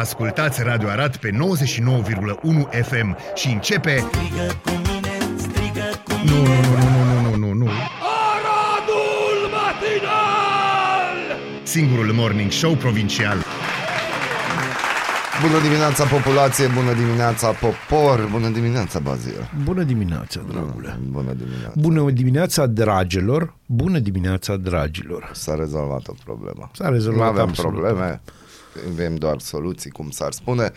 Ascultați Radio Arat pe 99,1 FM și începe... Strigă cu mine, strigă cu Nu, nu, nu, nu, nu, nu, nu, nu. Aradul matinal! Singurul morning show provincial. Bună dimineața populație, bună dimineața popor, bună dimineața Bazil. Bună dimineața, dragule! Bună dimineața. Bună dimineața, dragilor! Bună dimineața, dragilor! S-a rezolvat o problemă. S-a rezolvat Nu avem absolut. probleme, avem doar soluții, cum s-ar spune.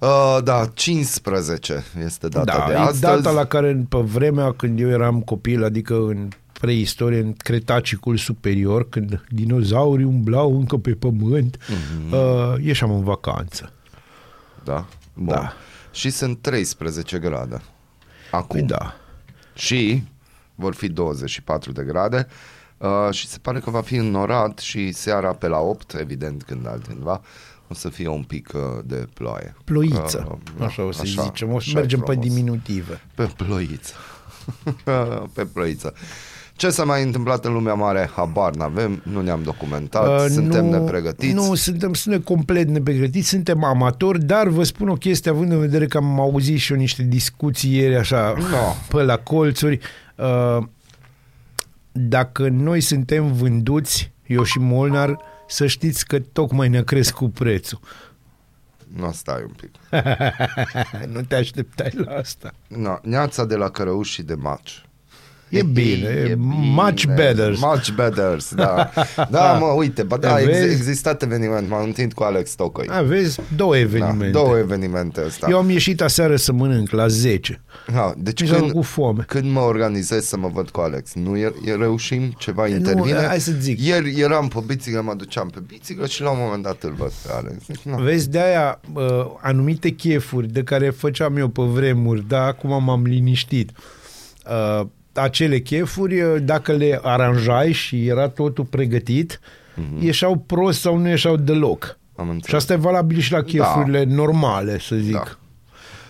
Uh, da, 15 este data Da, de e astăzi. data la care, pe vremea când eu eram copil, adică în preistorie, în Cretacicul superior, când dinozaurii umblau încă pe pământ, Mhm. uh, ieșeam în vacanță. Da? Bun. Da. Și sunt 13 grade. Acum. Păi da. Și vor fi 24 de grade. Uh, și se pare că va fi înnorat și seara pe la 8, evident când altundeva, o să fie un pic uh, de ploaie. Ploiță, Uh, da, așa o să așa, zicem. O să așa e mergem pe frumos. diminutive. Pe ploiță. pe ploiță. Ce s-a mai întâmplat în lumea mare, habar n-avem, nu ne-am documentat, Uh, suntem nu, nepregătiți. Nu, suntem, suntem complet nepregătiți, suntem amatori, dar vă spun o chestie, având în vedere că am auzit și eu niște discuții ieri așa, No. pe la colțuri. Uh, dacă noi suntem vânduți, eu și Molnar, să știți că tocmai ne-a crescut prețul. Nu, stai un pic. nu te așteptai la asta. No, neața de la Cărăuși și de Maci. E bine, e much better. Much better, da. Da, mă, uite, bă, da, ex- Vezi? existat eveniment, m-am întâlnit cu Alex Tocăi. Aveți două Da, evenimente. două evenimente ăsta. Eu am ieșit aseară să mănânc la 10. Ha, deci Mi s-a când, făcut foame. când mă organizez să mă văd cu Alex, nu e, e reușim ceva intervine? hai să zic. Ieri eram pe biciclă, mă duceam pe biciclă și la un moment dat îl văd pe Alex. Deci, nu. Vezi, de-aia uh, anumite chefuri de care făceam eu pe vremuri, dar acum m-am liniștit. Uh, acele chefuri, uh, dacă le aranjai și era totul pregătit, mm-hmm. ieșeau prost sau nu ieșeau deloc. Am înțeles. Și asta e valabil și la chefurile da. normale, să zic. Da.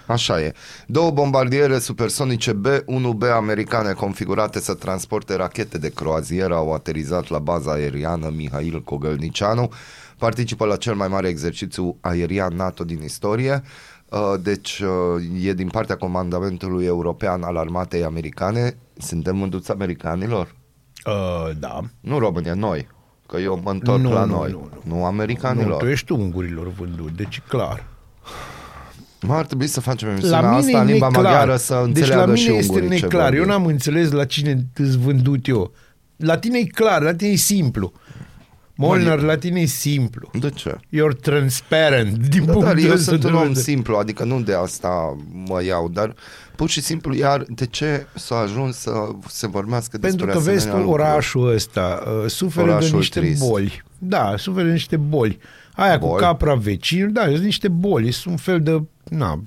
Așa e. Două bombardiere supersonice B-1B americane configurate să transporte rachete de croazieră au aterizat la baza aeriană Mihail Kogălnicianu. Participă la cel mai mare exercițiu aerian NATO din istorie. Uh, Deci uh, e din partea Comandamentului European al Armatei Americane. Suntem mânduți americanilor? Uh, da. Nu România, noi. Că eu mă întorc Nu, la nu, noi. nu, nu Nu, americanilor. tu ești ungurilor vândut, deci clar. Mă, ar trebui să facem La emisiunea mine asta e în limba neclar. maghiară să deci înțeleagă la mine și este ungurii ce neclar. Eu vorbim. n-am înțeles la cine îți vândut eu. La tine e clar, la tine e simplu. Molnar, la tine e simplu. De ce? You're transparent din Da, punctul dar eu ăsta sunt de un om vedere. simplu, adică nu de asta mă iau, dar pur și simplu, iar de ce s-a ajuns să se vorbească Pentru despre că vezi tu asemenea lucruri? orașul ăsta uh, suferă Orașul de niște trist. boli. Da, suferă de niște boli. Aia cu Boli? capra vecin, da, sunt niște boli, sunt un fel de, na,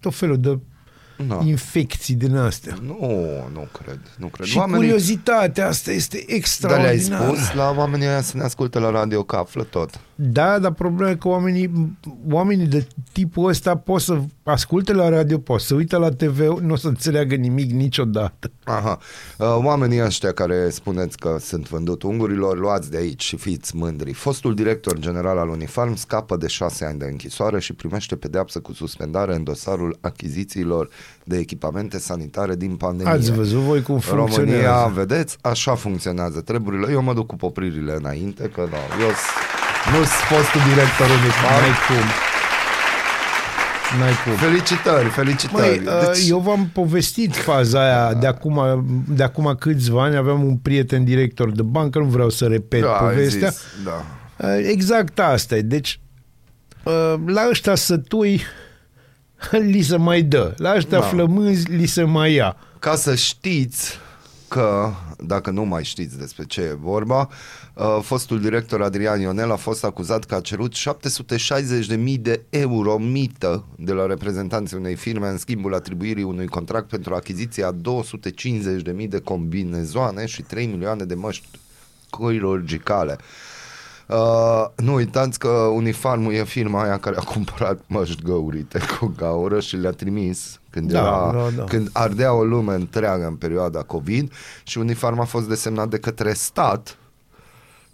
tot felul de Da. infecții din astea. Nu, nu cred, nu cred. Și curiozitatea asta este dar le-ai extraordinară. spus la oamenii ăia să ne asculte la radio că află tot. Da, dar problema e că oamenii, oamenii de tipul ăsta pot să asculte la radio, pot să uite la TV, nu o să înțeleagă nimic niciodată. Aha. Uh, Oamenii ăștia care spuneți că sunt vândut ungurilor, luați de aici și fiți mândri. Fostul director general al Unifarm scapă de șase ani de închisoare și primește pedeapsă cu suspendare în dosarul achizițiilor de echipamente sanitare din pandemie. Ați văzut voi cum funcționează? România, vedeți, așa funcționează treburile. Eu mă duc cu popririle înainte, că da, eu s- nu sunt fostul director Unifarm. N-ai cum. N-ai cum. Felicitări, felicitări. Măi, deci... eu v-am povestit faza aia de acum, de acum câțiva ani, aveam un prieten director de bancă, nu vreau să repet da, ai povestea. zis, da. Uh, Exact asta e. Deci, uh, la ăștia sătui li se mai dă. La ăștia Da. flămânzi li se mai ia. Ca să știți că, dacă nu mai știți despre ce e vorba, uh, fostul director Adrian Ionel a fost acuzat că a cerut 760.000 de euro mită de la reprezentanții unei firme în schimbul atribuirii unui contract pentru achiziția 250.000 de combinezoane și 3 milioane de măști chirurgicale. Uh, nu uitați că Unifarmul e firma aia care a cumpărat măști găurite cu gaură și le-a trimis când, Da, era, da, da. când ardea o lume întreagă în perioada COVID și Unifarm a fost desemnat de către stat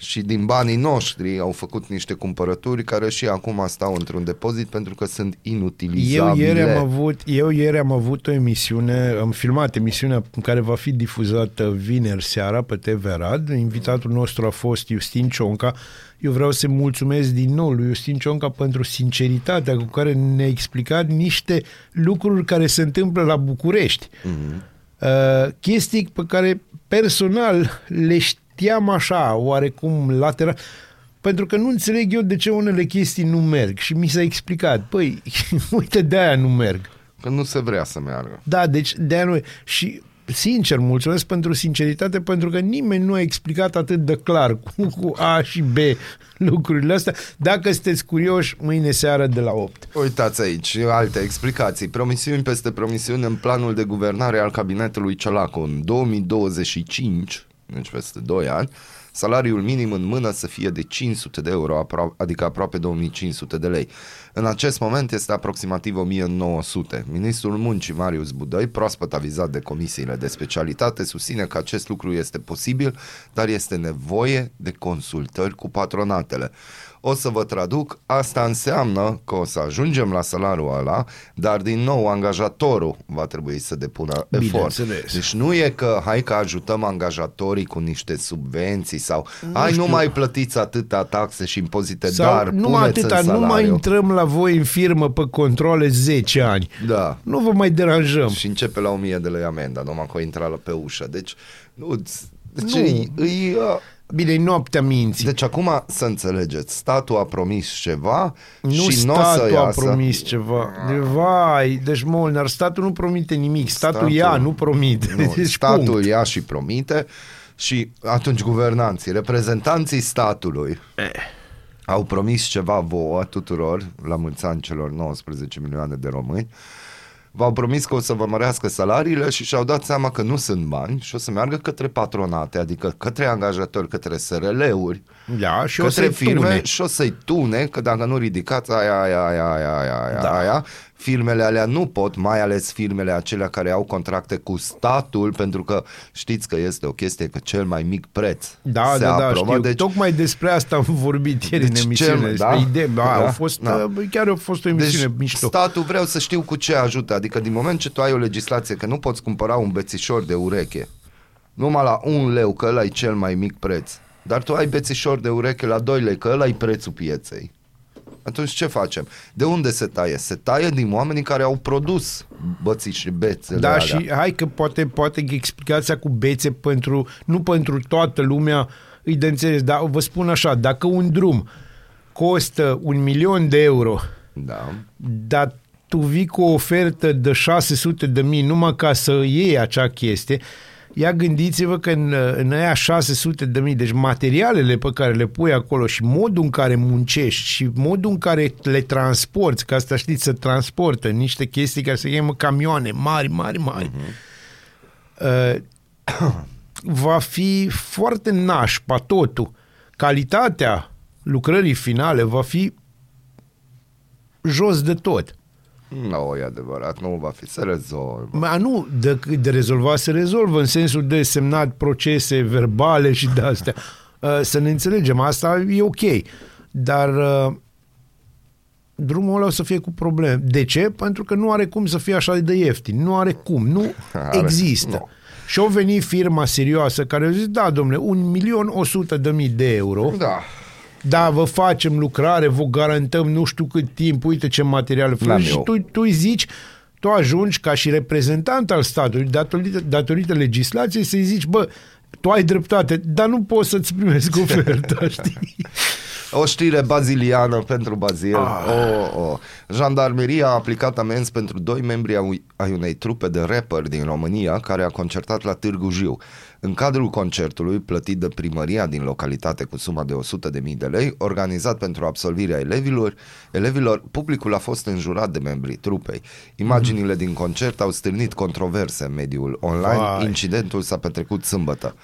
și din banii noștri au făcut niște cumpărături care și acum stau într-un depozit pentru că sunt Eu inutilizabile. ieri, am avut, eu ieri am avut o emisiune, am filmat emisiunea care va fi difuzată vineri seara pe TV Arad. Invitatul nostru a fost Justin Cionca. Eu vreau să mulțumesc din nou lui Justin Cionca pentru sinceritatea cu care ne-a explicat niște lucruri care se întâmplă la București. Mm-hmm. Uh, chestii pe care personal le știam așa, oarecum lateral, pentru că nu înțeleg eu de ce unele chestii nu merg și mi s-a explicat. Păi, uite, de-aia nu merg. Că nu se vrea să meargă. Da, deci de-aia nu... Și sincer, mulțumesc pentru sinceritate, pentru că nimeni nu a explicat atât de clar cu, cu A și B lucrurile astea. Dacă sunteți curioși, mâine seară de la 8. Uitați aici alte explicații. Promisiuni peste promisiuni în planul de guvernare al cabinetului Ciolacu în 2025, deci peste 2 ani, salariul minim în mână să fie de 500 de euro, apro- adică aproape 2500 de lei. În acest moment este aproximativ 1900. Ministrul Muncii Marius Budăi, proaspăt avizat de comisiile de specialitate, susține că acest lucru este posibil, dar este nevoie de consultări cu patronatele. O să vă traduc, asta înseamnă că o să ajungem la salariul ăla, dar din nou angajatorul va trebui să depună efort. Bineînțeles. Deci nu e că hai că ajutăm angajatorii cu niște subvenții sau Nu hai nu știu. mai plătiți atâta taxe și impozite, Sau dar nu puneți atâta, în nu mai salariu. intrăm la voi în firmă pe controle 10 ani. Da. Nu vă mai deranjăm. Și începe la 1000 de lei amenda, numai că o intra la pe ușă. Deci, nu, deci, Nu. Îi, îi, uh, Bine, e noaptea minții. deci acum să înțelegeți, statul a promis ceva Nu și nu o să statul a iasă. promis ceva. De, vai, deci Molnar, statul nu promite nimic. Statul, Statul- ia, nu promite. Nu, deci statul punct. ia și promite și atunci guvernanții, reprezentanții statului Eh. au promis ceva vouă tuturor, la mulți ani celor 19 milioane de români, v-au promis că o să vă mărească salariile și și-au dat seama că nu sunt bani și o să meargă către patronate, adică către angajatori, către SRL-uri, Da, și o către să firme tune. și o să-i tune, că dacă nu ridicați aia, aia, aia, aia, aia, aia, Da. aia, firmele alea nu pot, mai ales firmele acelea care au contracte cu statul, pentru că știți că este o chestie că cel mai mic preț Da, se da, da, aprobă, știu. deci Tocmai despre asta am vorbit ieri Deci în emisiune. cel- despre da? idei. Da, Da, au fost, da. uh, chiar a fost o emisiune deci mișto. statul vreau să știu cu ce ajută, adică din moment ce tu ai o legislație că nu poți cumpăra un bețișor de ureche numai la un leu, că ăla e cel mai mic preț, dar tu ai bețișor de ureche la 2 lei, că ăla e prețul pieței. Atunci ce facem? De unde se taie? Se taie din oamenii care au produs bății și bețele Da, alea. și hai că poate, poate explicația cu bețe pentru, nu pentru toată lumea îi de înțeles, dar vă spun așa, dacă un drum costă un milion de euro, Da. dar tu vii cu o ofertă de 600 de mii numai ca să iei acea chestie, ia gândiți-vă că în, în aia 600 de mii, deci materialele pe care le pui acolo și modul în care muncești și modul în care le transporti, că asta știți, să transportă niște chestii care se cheamă camioane mari, mari, mari, uh, va fi foarte nașpa totul. Calitatea lucrării finale va fi jos de tot. Nu, e adevărat, nu va fi, se rezolvă. Ma nu, de, de rezolvat se rezolvă în sensul de semnat procese verbale și de astea. Uh, Să ne înțelegem, asta e ok. Dar uh, drumul ăla o să fie cu probleme. De ce? Pentru că nu are cum să fie așa de ieftin. Nu are cum. Nu Are, există. nu. Și au venit firma serioasă care a zis, da, domnule, un milion o sută de mii de euro, Da. Da, vă facem lucrare, vă garantăm nu știu cât timp, uite ce materiale N-am folosim. Și eu. tu, tu îi zici, tu ajungi ca și reprezentant al statului, datorită, datorită legislației, să-i zici, bă, tu ai dreptate, dar nu poți să-ți primesc oferta, știi? O știre baziliană pentru Bazil. Ah. Oh, oh. Jandarmeria a aplicat amenzi pentru doi membri ai- ai unei trupe de rapper din România care a concertat la Târgu Jiu. În cadrul concertului, plătit de primăria din localitate cu suma de 100.000 de lei, organizat pentru absolvirea elevilor, elevilor, publicul a fost înjurat de membrii trupei. Imaginile din concert au stârnit controverse în mediul online. Vai. Incidentul s-a petrecut sâmbătă.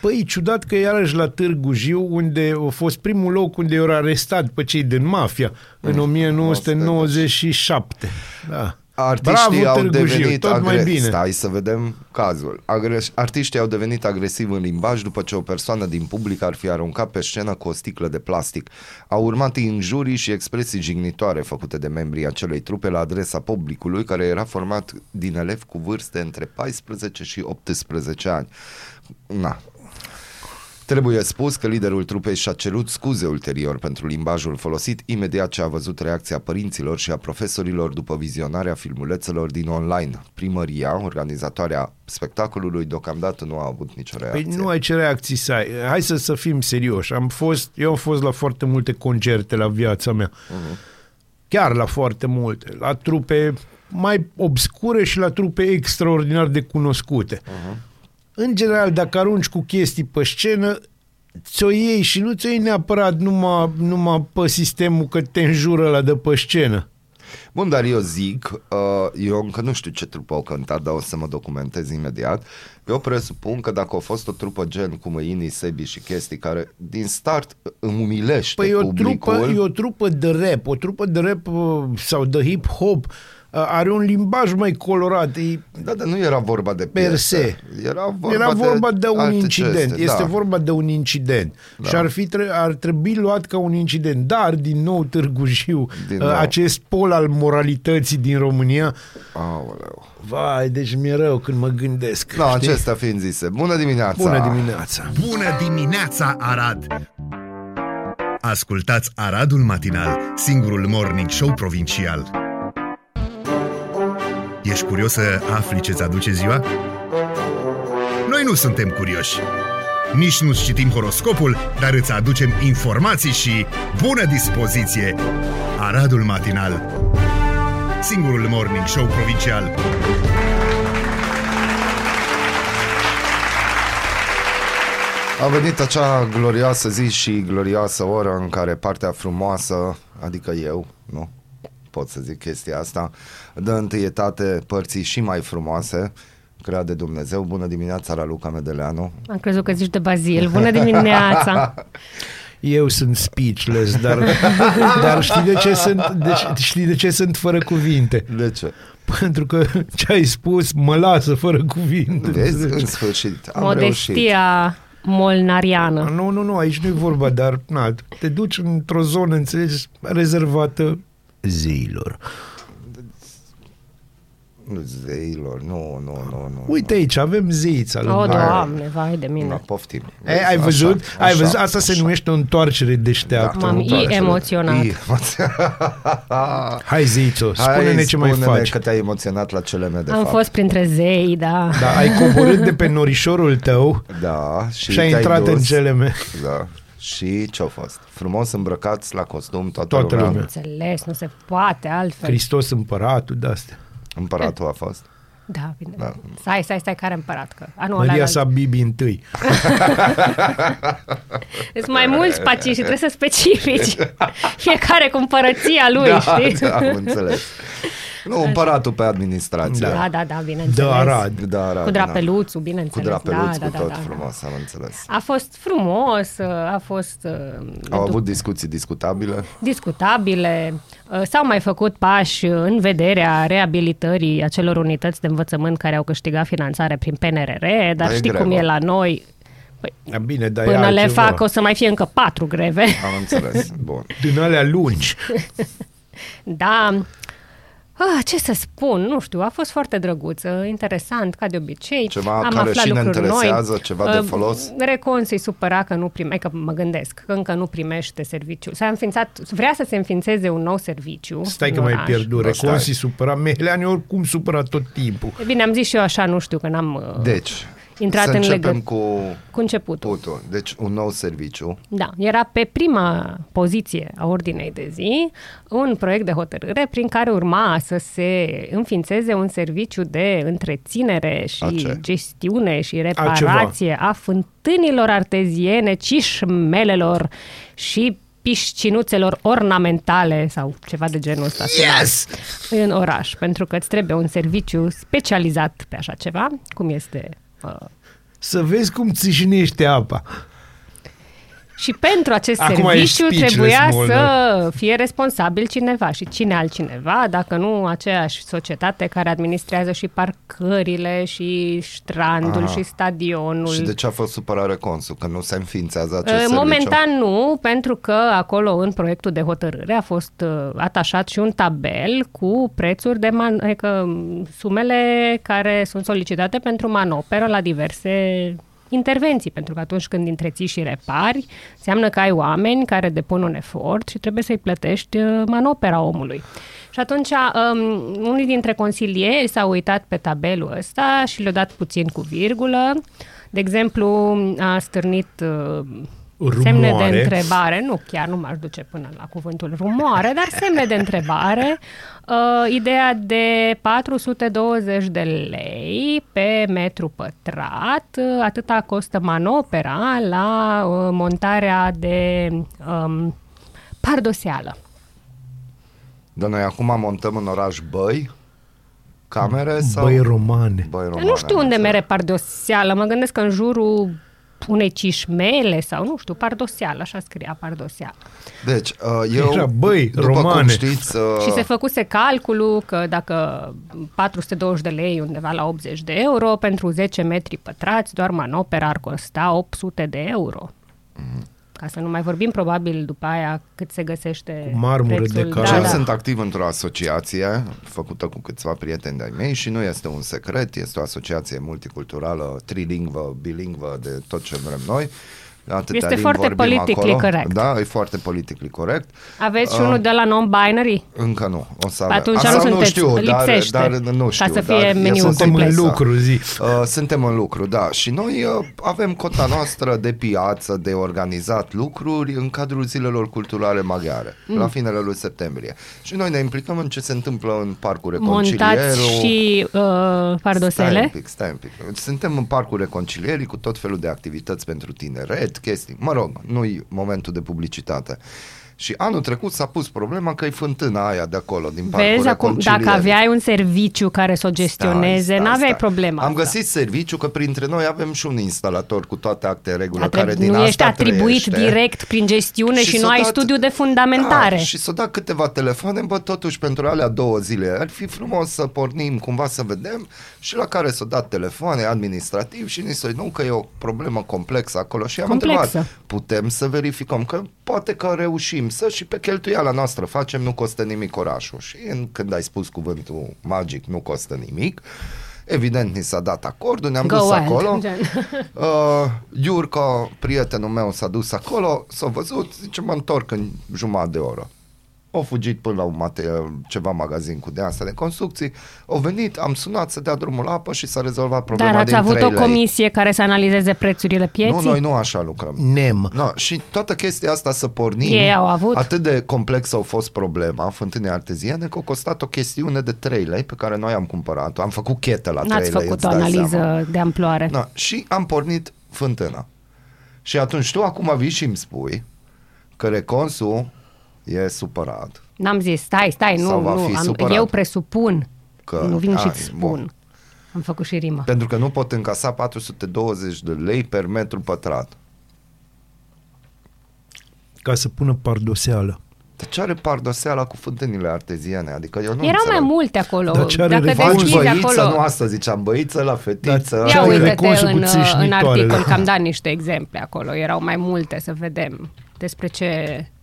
Păi, e ciudat că iarăși la Târgu Jiu, unde a fost primul loc unde i-au arestat pe cei din mafia, în 1997. Da. Artiștii Bravo, au Târgu Jiu, devenit tot mai bine. Stai să vedem cazul. Agres... Artiștii au devenit agresivi în limbaj după ce o persoană din public ar fi aruncat pe scenă cu o sticlă de plastic. Au urmat injurii și expresii jignitoare făcute de membrii acelei trupe la adresa publicului care era format din elevi cu vârste între 14 și 18 ani. Na, Trebuie spus că liderul trupei și-a cerut scuze ulterior pentru limbajul folosit imediat ce a văzut reacția părinților și a profesorilor după vizionarea filmulețelor din online. Primăria, organizatoarea spectacolului, deocamdată nu a avut nicio reacție. Păi nu ai ce reacții să ai. Hai să, să fim serioși. Am fost, eu am fost la foarte multe concerte la viața mea. Uh-huh. Chiar la foarte multe. La trupe mai obscure și la trupe extraordinar de cunoscute. Uh-huh. În general, dacă arunci cu chestii pe scenă, ți-o iei și nu ți-o iei neapărat numai, numai pe sistemul că te înjură la de pe scenă. Bun, dar eu zic, uh, eu încă nu știu ce trupă au cântat, dar o să mă documentez imediat. Eu presupun că dacă a fost o trupă gen cu mâinii, sebi și chestii care din start îmi umilește Păi e o, publicul. trupă, e o trupă de rap, o trupă de rap uh, sau de hip-hop uh, are un limbaj mai colorat. E, Da, dar nu era vorba de Per piesă. se. Era vorba, Era vorba de, de un alte incident. geste, Este da. vorba de un incident. Da. Și ar, fi, tre- ar trebui luat ca un incident. Dar, din nou, Târgu Jiu, Din uh, nou. acest pol al moralității din România, Aoleu. vai, deci mi-e rău când mă gândesc. Da, știi? acestea fiind zise. Bună dimineața! Bună dimineața! Bună dimineața, Arad! Ascultați Aradul Matinal, singurul morning show provincial. Ești curios să afli ce-ți aduce ziua? Noi nu suntem curioși. Nici nu citim horoscopul, dar îți aducem informații și bună dispoziție! Aradul Matinal, singurul morning show provincial. A venit acea glorioasă zi și glorioasă oră în care partea frumoasă, adică eu, nu pot să zic chestia asta, dă întâietate părții și mai frumoase, creat de Dumnezeu. Bună dimineața, Raluca Medeleanu. Am crezut că zici de Bazil. Bună dimineața! Eu sunt speechless, dar, dar știi, de ce sunt, de, știi de ce sunt fără cuvinte? De ce? Pentru că ce ai spus mă lasă fără cuvinte. Vezi, în sfârșit, am reușit. Modestia molnariană. Nu, nu, nu, aici nu e vorba, dar na, te duci într-o zonă, înțelegi, rezervată zeilor. Nu, zeilor, nu, nu, nu, nu. Uite aici, avem zeița lângă. O, Hai. doamne, vai de Nu, mine. poftim. E, ai văzut? Așa, ai așa, văzut? Asta se așa. numește o întoarcere deșteaptă. M-am Întoarce-te. emoționat. I- Hai zeițo, Hai, spune-ne ce mai spune-ne faci. că te-ai emoționat la CLM de Am fapt. fost printre zei, da. Da, ai coborât de pe norișorul tău Da, și, și ai te-ai intrat în dus. CLM. Da. Și ce-a fost? Frumos îmbrăcați la costum toată, Toată lumea. lumea. Înțeles, nu se poate altfel. Hristos împăratul de astea. Împăratul a fost. Da, bine. Da. Stai, stai, stai, care împărat? Că... A, nu, Maria ăla- sa Bibi întâi. Sunt mai mulți paci și trebuie să specifici. Fiecare cu împărăția lui, da, știi? da, am înțeles. Nu, împăratul pe administrație. Da, da, da, bineînțeles. De Arad. Da, Arad, Cu drapeluțul, Cu bineînțeles. drapeluț, da, cu da, tot da, da. frumos, am înțeles. A fost frumos, a fost uh, Au edu- avut discuții discutabile. discutabile. Uh, S-au mai făcut pași în vederea reabilitării acelor unități de învățământ care au câștigat finanțare prin PNRR, dar e știi grevă. cum e la noi. Păi, Da, bine, dar e până le altceva. fac o să mai fie încă patru greve. Am înțeles. Bun. Din alea lungi. Da. Ah, ce să spun, nu știu, a fost foarte drăguț, uh, interesant, ca de obicei. Ceva Am care aflat și ne lucruri interesează, noi. ceva de Uh, folos? Recon se supăra că nu primește, că mă gândesc, că încă nu primește serviciu. S-a înființat, vrea să se înființeze un nou serviciu. Stai în că mai oraș. pierdut. Da, stai. Reconsi supăra. Mehleani oricum supăra tot timpul. E Bine, am zis și eu așa, nu știu, că n-am uh, Deci, intrat să în începem legătură cu cu începutul. putul. Deci, un nou serviciu. Da, era pe prima poziție a ordinei de zi un proiect de hotărâre prin care urma să se înființeze un serviciu de întreținere și A ce? gestiune și reparație a fântânilor arteziene, cișmelelor și piscinuțelor ornamentale sau ceva de genul ăsta Yes! în oraș, pentru că îți trebuie un serviciu specializat pe așa ceva, cum este uh, Să vezi cum țâșnește apa. Și pentru acest Acum ești serviciu speechless, trebuia Molnar. să fie responsabil cineva. Și cine altcineva, dacă nu aceeași societate care administrează și parcările, și strandul, Aha. și stadionul. Și de ce a fost supărare consul? Că nu se înființează acest Uh, serviciu? Momentan nu, pentru că acolo în proiectul de hotărâre a fost uh, atașat și un tabel cu prețuri de man- adică m, sumele care sunt solicitate pentru manoperă la diverse intervenții, pentru că atunci când întreții și repari, înseamnă că ai oameni care depun un efort și trebuie să-i plătești uh, manopera omului. Și atunci um, unii dintre consilieri s-au uitat pe tabelul ăsta și le-au dat puțin cu virgulă. De exemplu, a stârnit uh, semne de Rumoare. întrebare, nu chiar nu m-aș duce până la cuvântul rumoare, dar semne de întrebare, uh, ideea de 420 de lei pe metru pătrat, uh, atâta costă manopera la uh, montarea de um, pardoseală. Dar noi acum montăm în oraș băi, camere sau... Băi romane. Băi romane. nu știu unde mere pardoseală, mă gândesc că în jurul unei cișmele sau nu știu, pardoseală, așa scria pardoseală. Deci, uh, eu, Era băi după cum romane. știți, uh, Și se făcuse calculul că dacă 420 de lei undeva la 80 de euro, pentru 10 metri pătrați, doar manopera ar costa 800 de euro. Ca să nu mai vorbim probabil după aia cât se găsește Cu marmură prețul. de da, cal. Eu da. sunt activ într-o asociație făcută cu câțiva prieteni de-ai mei și nu este un secret, este o asociație multiculturală, trilingvă, bilingvă, de tot ce vrem noi. Atâtea Este limbi foarte vorbim politically acolo. correct. Da, e foarte politically corect. Aveți și Uh, unul de la non-binary? Încă nu. O să avem. Atunci Asta nu nu sunteți, știu, dar, lipsește, dar nu ca știu. să fie dar e meniul sunt Suntem în complet. presa. lucru, zi. Uh, suntem în lucru, da. Și noi uh, avem cota noastră de piață, de organizat lucruri în cadrul zilelor culturale maghiare, mm. la finele lui septembrie. Și noi ne implicăm în ce se întâmplă în Parcul Reconcilierul. Montați și uh, Stai pardosele? un pic, stai un pic. Suntem în Parcul Reconcilierii cu tot felul de activități pentru tineret, chestii. Mă rog, nu-i momentul de publicitate. Și anul trecut s-a pus problema că e fântâna aia de acolo, din Parcul Vezi, acum, Reconcilierii. dacă aveai un serviciu care să o gestioneze, Stai, stai, n-aveai stai. problema Am asta. găsit serviciu că printre noi avem și un instalator cu toate acte în regulă Dar care trebuie- din nu ești asta atribuit trăiește. direct prin gestiune și, nu s-o ai dat- studiu de fundamentare. Da, și să da câteva telefoane, bă, totuși pentru alea două zile ar fi frumos să pornim cumva să vedem și la care s-o dat telefoane administrativ și ni s nu că e o problemă complexă acolo și am Complexă. întrebat, putem să verificăm că poate că reușim să și pe cheltuiala noastră facem, nu costă nimic orașul și în, când ai spus cuvântul magic, nu costă nimic, Evident, ni s-a dat acordul, ne-am Go dus wild, acolo. gen. Uh, Iurca, prietenul meu, s-a dus acolo, s-a văzut, zice, mă întorc în jumătate de oră. Au fugit până la un mate- ceva magazin cu de asta de construcții, au venit, am sunat să dea drumul la apă și s-a rezolvat problema Dar ați din avut 3 o lei. comisie care să analizeze prețurile pieții? Nu, noi nu așa lucrăm. Nem. No, și toată chestia asta să pornim, Ei au avut. atât de complexă a fost problema fântânei arteziene că a costat o chestiune de 3 lei pe care noi am cumpărat-o. Am făcut chetă la 3 N-ați lei, făcut îți o dai analiză seama. de amploare. Da, și am pornit fântâna. Și atunci tu acum vii și îmi spui că reconsul e supărat. N-am zis, stai, stai, Sau nu, va nu, fi am, supărat. eu presupun, Că- nu vin a, și-ți e spun. bun. Am făcut și rimă. Pentru că nu pot încasa 420 de lei per metru pătrat. Ca să pună pardoseală. Dar ce are pardoseala cu fântânile arteziene? Adică eu nu Erau mai înțeleg. multe acolo. Dar ce are Dacă refuz? Faci deschizi băiță, acolo... nu asta ziceam, băiță la fetiță. Dar Ia Ce are uite-te reconsul cu în, în țișnitoarele? articol, că am dat niște exemple acolo. Erau mai multe să vedem despre ce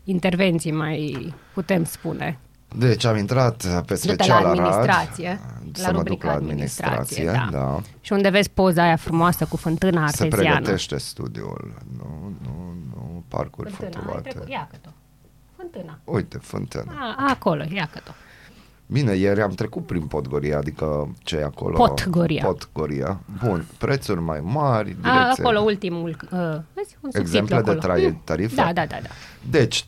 intervenții mai putem spune. Deci am intrat pe Du-te special la Arad, administrație, să la mă duc rubrica la administrație, administrație, da. da. Și unde vezi poza aia frumoasă cu fântâna Se arteziană. pregătește studiul. Nu, nu, nu, parcuri Fântâna, ai fotograte. trecut, ia că Fântâna. Uite, fântână. A, acolo, ia că Bine, ieri am trecut prin Podgoria, adică ce e acolo? Podgoria. Podgoria. Bun, prețuri mai mari, A, direcție. acolo ultimul, uh, vezi, un subtitlu Exemple de acolo. trai- Mm. tarife? Da, da, da, da. Deci,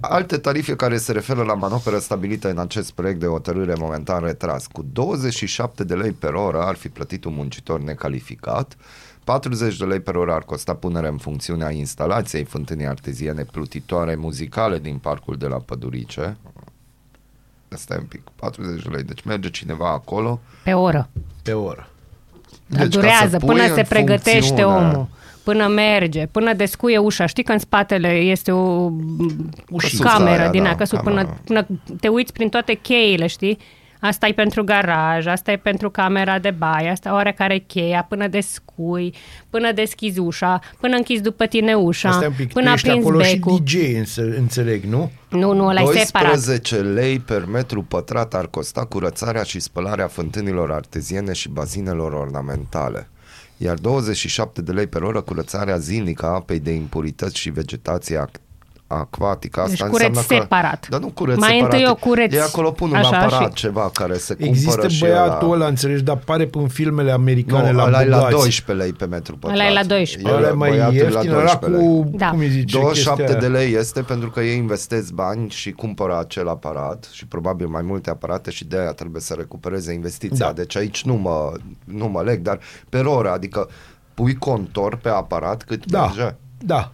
alte tarife care se referă la manoperă stabilită în acest proiect de hotărâre momentan retras. Cu 27 de lei per oră ar fi plătit un muncitor necalificat, 40 de lei per oră ar costa punerea în funcțiune a instalației fântânii arteziene plutitoare muzicale din parcul de la Pădurice. Asta e un pic, 40 de lei. Deci merge cineva acolo. Pe oră. Pe oră. Dar Deci, ca durează să pui până în se pregătește funcțiune- omul. până merge, până descuie ușa. Știi că în spatele este o Ușița cameră aia, din da, aia, căsuț, până, cameră. până te uiți prin toate cheile, știi? Asta e pentru garaj, asta e pentru camera de baie, asta oarecare cheia, până descui, până deschizi ușa, până închizi după tine ușa, Asta e un pic, până tu ești aprinzi acolo becul. și DJ, înțe- înțeleg, nu? Nu, nu, ăla e separat. 12 lei per metru pătrat ar costa curățarea și spălarea fântânilor arteziene și bazinelor ornamentale. Iar 27 de lei per oră curățarea zilnică a apei de impurități și vegetație ac- acvatică. Asta Deci cureți înseamnă separat. Că, dar nu cureți Mai separat. întâi o cureți E acolo pun un așa aparat, și- ceva care se Există cumpără și băiatul ăla... ăla, înțelegi, dar pare în filmele americane Nu, la ăla e la bogați. 12 lei pe metru pătrat. Ăla e la 12. El- Ăla e mai băiatul e ieftin, ăla 12 lei. cu, Da. cum îi zice, 27 chestia de aia. lei este pentru că ei investesc bani și cumpără acel aparat și probabil mai multe aparate și de aia trebuie să recupereze investiția. Da. Deci aici nu mă, nu mă leg, dar pe oră, adică pui contor pe aparat cât Da, merge. da.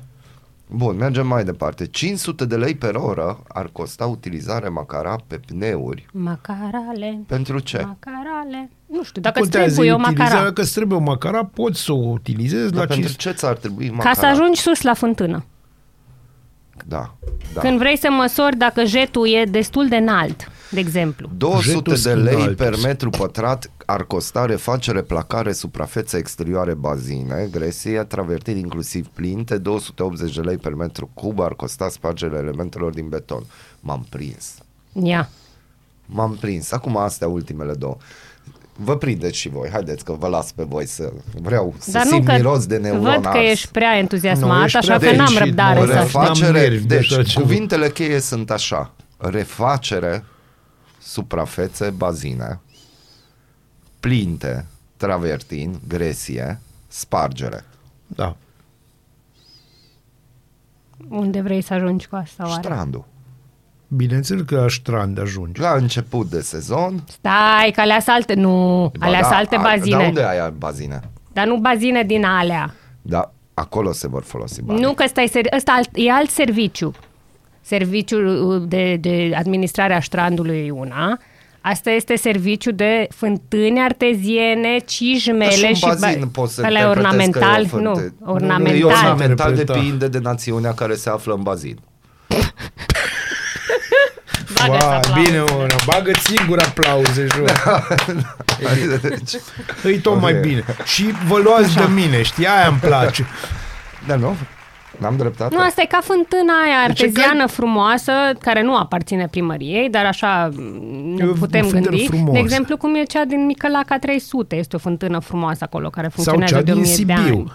Bun, mergem mai departe. 500 de lei per oră ar costa utilizarea macara pe pneuri. Macarale. Pentru ce? Macarale. Nu știu, dacă îți Contează trebuie o utilizarea, macara. Că îți trebuie o macara, poți să o utilizezi Dar la pentru 5... ce ți-ar trebui Ca macara? să ajungi sus la fântână. Da, da. Când vrei să măsori dacă jetul e destul de înalt, de exemplu. 200 Jetul de lei înalt. per metru pătrat ar costa refacere, placare, suprafețe exterioare, bazine, gresie, travertiri inclusiv plinte, 280 de lei per metru cub ar costa spargerea elementelor din beton. M-am prins. Ia. M-am prins. Acum astea ultimele două. Vă prindeți și voi, haideți că vă las pe voi să vreau să Dar nu simt că miros de neuron văd că ars. ești prea Nu, entuziasmat, ești așa prea că n-am fericit, răbdare mă, să... refacere. N-am Refacere, nervi de așa deci ceva. cuvintele cheie sunt așa. Refacere, suprafețe, bazine, plinte, travertin, gresie, spargere. Da. Unde vrei să ajungi cu asta oare? Strandul. Bineînțeles că la strand ajungi. La început de sezon. Stai, că alea alte, nu, ba alea da, alte a- bazine. Dar unde ai aia bazine? Dar nu bazine din alea. Da, acolo se vor folosi bani. Nu că ăsta e, ser- ăsta alt, e alt serviciu. Serviciul uh, de, de administrare a strandului e una. Asta este serviciu de fântâni arteziene, cijmele Dar și... un bazin ba- poți să ăla e interpretezi că e o ornamental? fântă. Nu, Nu, e ornamental. ornamental Interpreta. depinde de națiunea care se află în bazin. Bagă să Wow, aplauzi. bine, mă, bagă singur aplauze, jur. Deci, Îi tot mai Ok. bine. Și vă luați de mine, știi? Aia îmi place. da, nu? N-am dreptate? Nu, asta e ca fântâna aia Deci e arteziană frumoasă, care nu aparține primăriei, dar așa mm, E ne o putem fântână gândi. frumoasă. De exemplu, cum e cea din Micălaca 300. Este o fântână frumoasă acolo, care Sau funcționează cea de din 1000 de Sibiu. ani.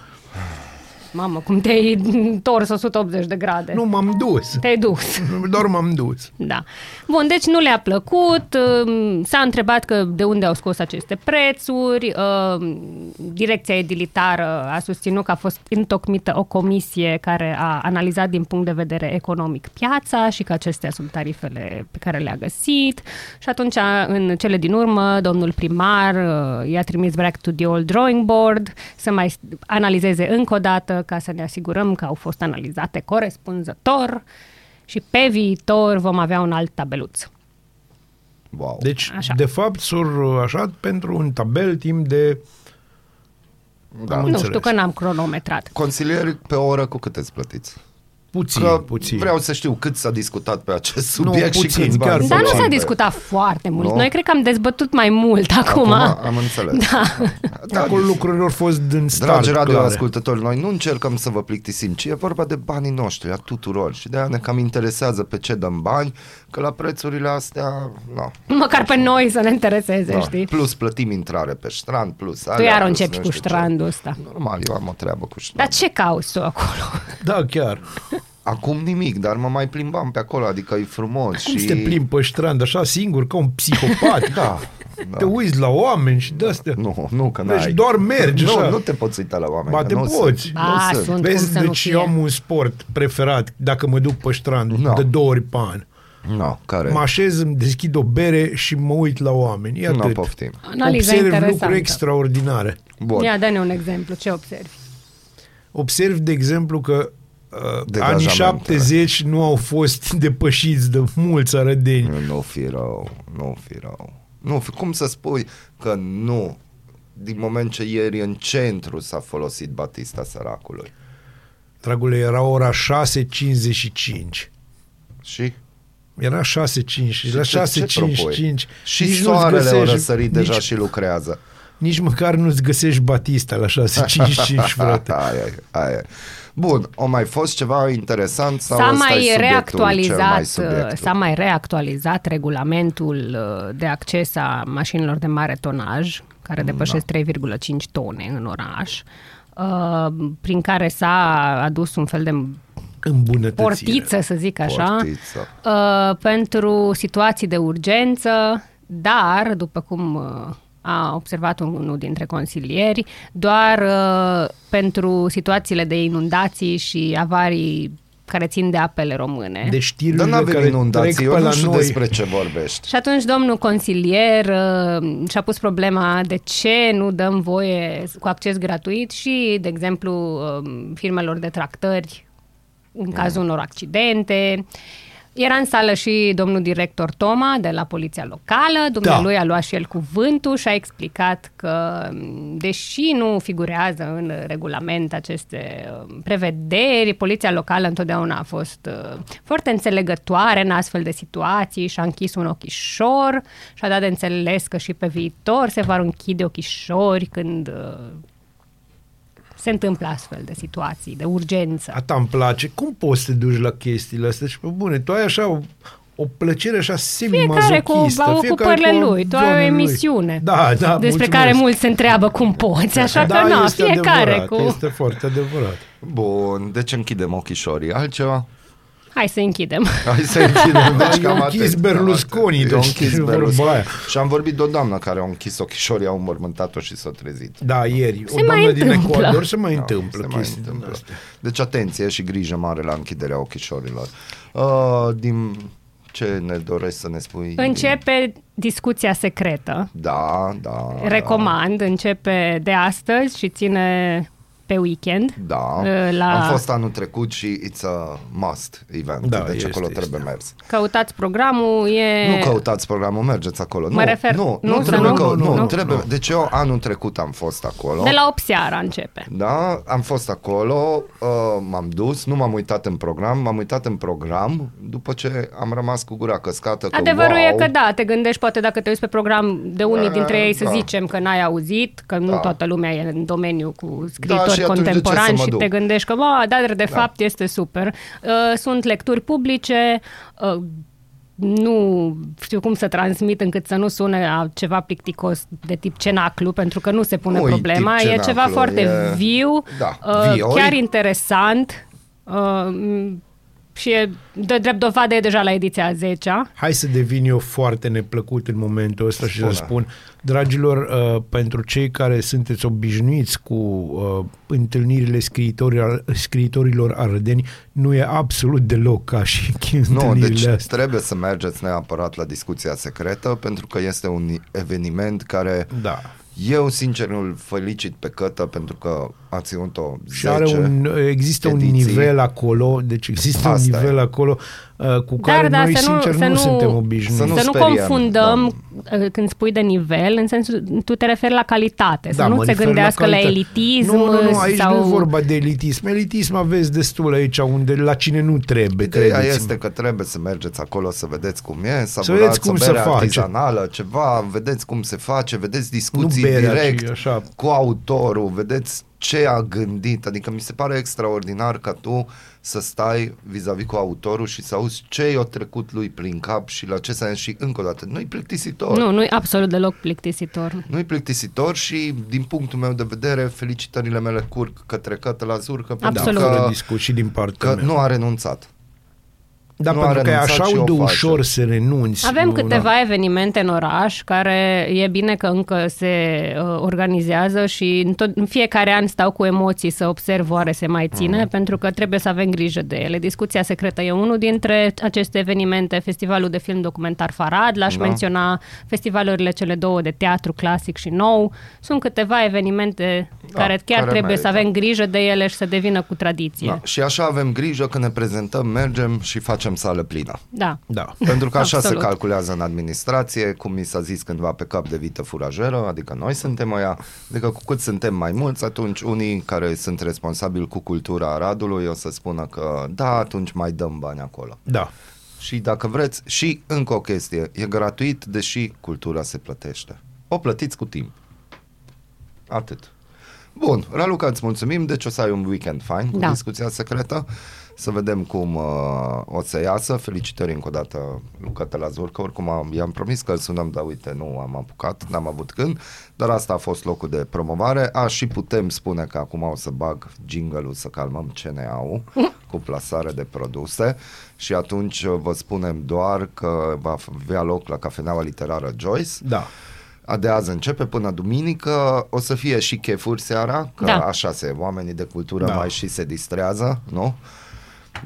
Mamă, cum te-ai întors 180 de grade. Nu m-am dus. Te-ai dus. Doar m-am dus. Da. Bun, deci nu le-a plăcut, um, s-a întrebat că de unde au scos aceste prețuri, um, direcția edilitară a susținut că a fost întocmită o comisie care a analizat din punct de vedere economic piața și că acestea sunt tarifele pe care le-a găsit și atunci în cele din urmă domnul primar uh, i-a trimis back to the old drawing board să mai analizeze încă o dată ca să ne asigurăm că au fost analizate corespunzător și pe viitor vom avea un alt tabeluț. Wow. Deci, Așa. de fapt, s-au așa pentru un tabel timp de... da. am nu înțeles. știu că n-am cronometrat. Consilieri pe oră cu cât îți plătiți? Puțin, Că puțin. vreau să știu cât s-a discutat pe acest subiect și puțin, câți bani chiar s-au Dar nu luat s-a pe- discutat foarte mult. Nu? Noi cred că am dezbătut mai mult acum. Acum am înțeles. Da. Da, Acolo lucrurile au fost din start Dragi clare. radioascultători, noi nu încercăm să vă plictisim, ci e vorba de banii noștri, a tuturor. Și de aia ne cam interesează pe ce dăm bani, că la prețurile astea, nu. Măcar pe noi să ne intereseze, Da. știi? Plus plătim intrare pe strand, plus Tu alea, iar plus începi nu cu știu ce. strandul ăsta. Normal, eu am o treabă cu Dar strand. ce cauți tu acolo? Da, chiar. Acum nimic, dar mă mai plimbam pe acolo, adică e frumos. Cum și... să te plimbi pe strand așa singur, ca un psihopat? Da. Te uiți la oameni și de-astea. Nu, nu, că Deci n-ai. doar mergi nu, așa. nu te poți uita la oameni. Ba, că te nu poți. Sunt. Ba, nu sunt. sunt. Vezi, cum să nu deci fie? eu am un sport preferat dacă mă duc pe strand No. de două ori pe an. No, care? Mă așez, îmi deschid o bere și mă uit la oameni. E Nu atât. poftim. Analiza Observ interesantă. lucruri extraordinare. Bun. Ia, dă-ne un exemplu. Ce observi? Observ, de exemplu, că uh, anii Degajamentele. 70 nu au fost depășiți de mulți arădeni. Nu fi rău, nu fi rău. Nu fi, cum să spui că nu din moment ce ieri în centru s-a folosit Batista săracului. Dragule, era ora 6.55. Și? Era 6.5 și la ce- ce 6.55 propui? Și nici nu-ți soarele a găsești- răsărit deja nici, și lucrează. nici măcar nu-ți găsești Batista la 6.55, frate. Aia, e, aia. E. Bun, o mai fost ceva interesant sau S-a ăsta e mai subiectul reactualizat, cel mai uh, subiectul? s-a mai reactualizat regulamentul uh, de acces a mașinilor de mare tonaj, care depășesc 3,5 tone în oraș, uh, prin care s-a adus un fel de Îmbunătățire. portiță, să zic așa, Portiță. uh, pentru situații de urgență, dar, după cum uh, a observat unul dintre consilieri, doar uh, pentru situațiile de inundații și avarii care țin de apele române. De știrile Dar n-avem care inundații, trec eu pe nu la știu noi. despre ce vorbești. Și atunci domnul consilier uh, și-a pus problema de ce nu dăm voie cu acces gratuit și, de exemplu, uh, firmelor de tractări în cazul unor accidente. Era în sală și domnul director Toma de la Poliția Locală. Dumnealui a luat și el cuvântul și a explicat că, m, deși nu figurează în regulament aceste uh, prevederi, Poliția Locală întotdeauna a fost uh, foarte înțelegătoare în astfel de situații și a închis un ochișor și a dat de înțeles că și pe viitor se vor închide ochișori când uh, se întâmplă astfel de situații, de urgență. Ata îmi place. Cum poți să te duci la chestiile astea? Și pe bune, tu ai așa o, o plăcere așa Fiecare cu semi-mazochistă. ocupările cu lui. Tu ai o zonele lui. emisiune Da, da, despre mulțumesc. care mulți se întreabă cum poți, așa da, că na, este fiecare adevărat, cu... Este foarte adevărat. Bun, deci închidem ochișorii. Altceva? Hai să închidem. Hai să închidem. Deci Eu cam închis atât. Berlusconi, Eu deci închis vorba Berlusconi. aia. Și am vorbit de o doamnă care a închis ochișorii, a înmormântat-o și s-a trezit. Da, ieri. Se o mai doamnă din întâmplă. Ecuador se mai Da, întâmplă se mai chestii din întâmplă. astea. Deci atenție și grijă mare la închiderea ochișorilor. Uh, din ce ne dorești să ne spui? Începe discuția secretă. Da, da. Recomand, începe de astăzi și ține pe weekend. Da, La... am fost anul trecut și it's a must event, Da, deci este, acolo este. trebuie mers. Căutați programul, e... Nu căutați programul, mergeți acolo. Mă nu, refer- nu, nu, nu, să trebuie, nu? că, nu, Nu? trebuie. Deci eu anul trecut am fost acolo. De la 8 seara începe. Da, am fost acolo, uh, m-am dus, nu m-am uitat în program, m-am uitat în program după ce am rămas cu gura căscată că Adevărul wow, e că da, te gândești poate dacă te uiți pe program de unii Da, dintre ei să da. zicem că n-ai auzit, că nu Da. toată lumea e în domeniu cu Da, și scriitori atunci de ce să contemporani mă și duc? te gândești că, bă, da, dar de fapt este super. Uh, Sunt lecturi publice, uh, nu știu cum să transmit încât să nu sune a ceva plicticos de tip cenaclu, pentru că nu se pune Nu-i problema. tip E ceva cenaclu, foarte e- viu, Da, uh, vioi. chiar interesant. Uh, și e de drept dovadă e deja la ediția a 10 Hai să devin eu foarte neplăcut în momentul ăsta și Spune. să spun, dragilor, uh, pentru cei care sunteți obișnuiți cu uh, întâlnirile scriitorilor, scriitorilor arădeni, nu e absolut deloc ca și Nu, întâlnirile deci astea. trebuie să mergeți neapărat la discuția secretă pentru că este un eveniment care Da. Eu sincer îl felicit pe Cătă pentru că a ținut-o 10 Și are un, există un ediții. nivel acolo, deci există Asta un nivel e. acolo uh, cu Dar, care da, noi, să nu- sincer, să nu, nu- suntem obișnuiți. să nu să nu speriem, confundăm uh, când spui de nivel, în sensul, tu te referi la calitate, să Da, nu mă se refer gândească la, calitate. elitism Nu, nu, nu, aici sau... nu e vorba de elitism. Elitism aveți destul aici, unde la cine nu trebuie, Ideea credeți este că trebuie să mergeți acolo să vedeți cum e, să vedeți vedeți cum o se bere face. artizanală, ceva, vedeți cum se face, vedeți discuții Nu berea, direct ci așa. cu autorul, vedeți ce a gândit, adică mi se pare extraordinar ca tu să stai vis-a-vis cu autorul și să auzi ce i-a trecut lui prin cap și la ce s-a și încă o dată, nu-i plictisitor. Nu, nu e absolut deloc plictisitor. Nu-i plictisitor și, din punctul meu de vedere, felicitările mele curg către Cătă la Zurcă pentru Absolut. Fără că, discuții și din partea că mea. nu a renunțat. Da, nu a pentru că e renunțat așa și o de face. ușor să renunți. Avem nu, câteva evenimente în oraș care e bine că încă se uh, organizează și în, tot, în fiecare an stau cu emoții să observ oare se mai ține, Mm. pentru că trebuie să avem grijă de ele. Discuția secretă e unul dintre aceste evenimente, Festivalul de Film Documentar Farad, l-aș Da. menționa festivalurile cele două de teatru clasic și nou. Sunt câteva evenimente Da, care chiar care trebuie merită. să avem grijă de ele și să devină cu tradiție. Da. Și așa avem grijă că ne prezentăm, mergem și facem facem sală plină. Da. Da. Pentru că așa Absolut. se calculează în administrație, cum mi s-a zis cândva pe cap de vită furajeră, adică noi suntem aia, adică cu cât suntem mai mulți, atunci unii care sunt responsabili cu cultura Aradului o să spună că da, atunci mai dăm bani acolo. Da. Și dacă vreți, și încă o chestie, e gratuit, deși cultura se plătește. O plătiți cu timp. Atât. Bun, Raluca, îți mulțumim, deci o să ai un weekend fain cu Da. discuția secretă. Să vedem cum uh, o să iasă. Felicitări încă o dată, Luca Telazur, că oricum am, i-am promis că îl sunăm, dar uite, nu am apucat, n-am avut când, dar asta a fost locul de promovare. A, și putem spune că acum o să bag jingle-ul să calmăm CNA-ul cu plasare de produse și atunci uh, vă spunem doar că va avea loc la Cafeneaua Literară Joyce. Da. A de azi începe până duminică, o să fie și chefuri seara, că Da. așa se, oamenii de cultură Da. mai și se distrează, nu?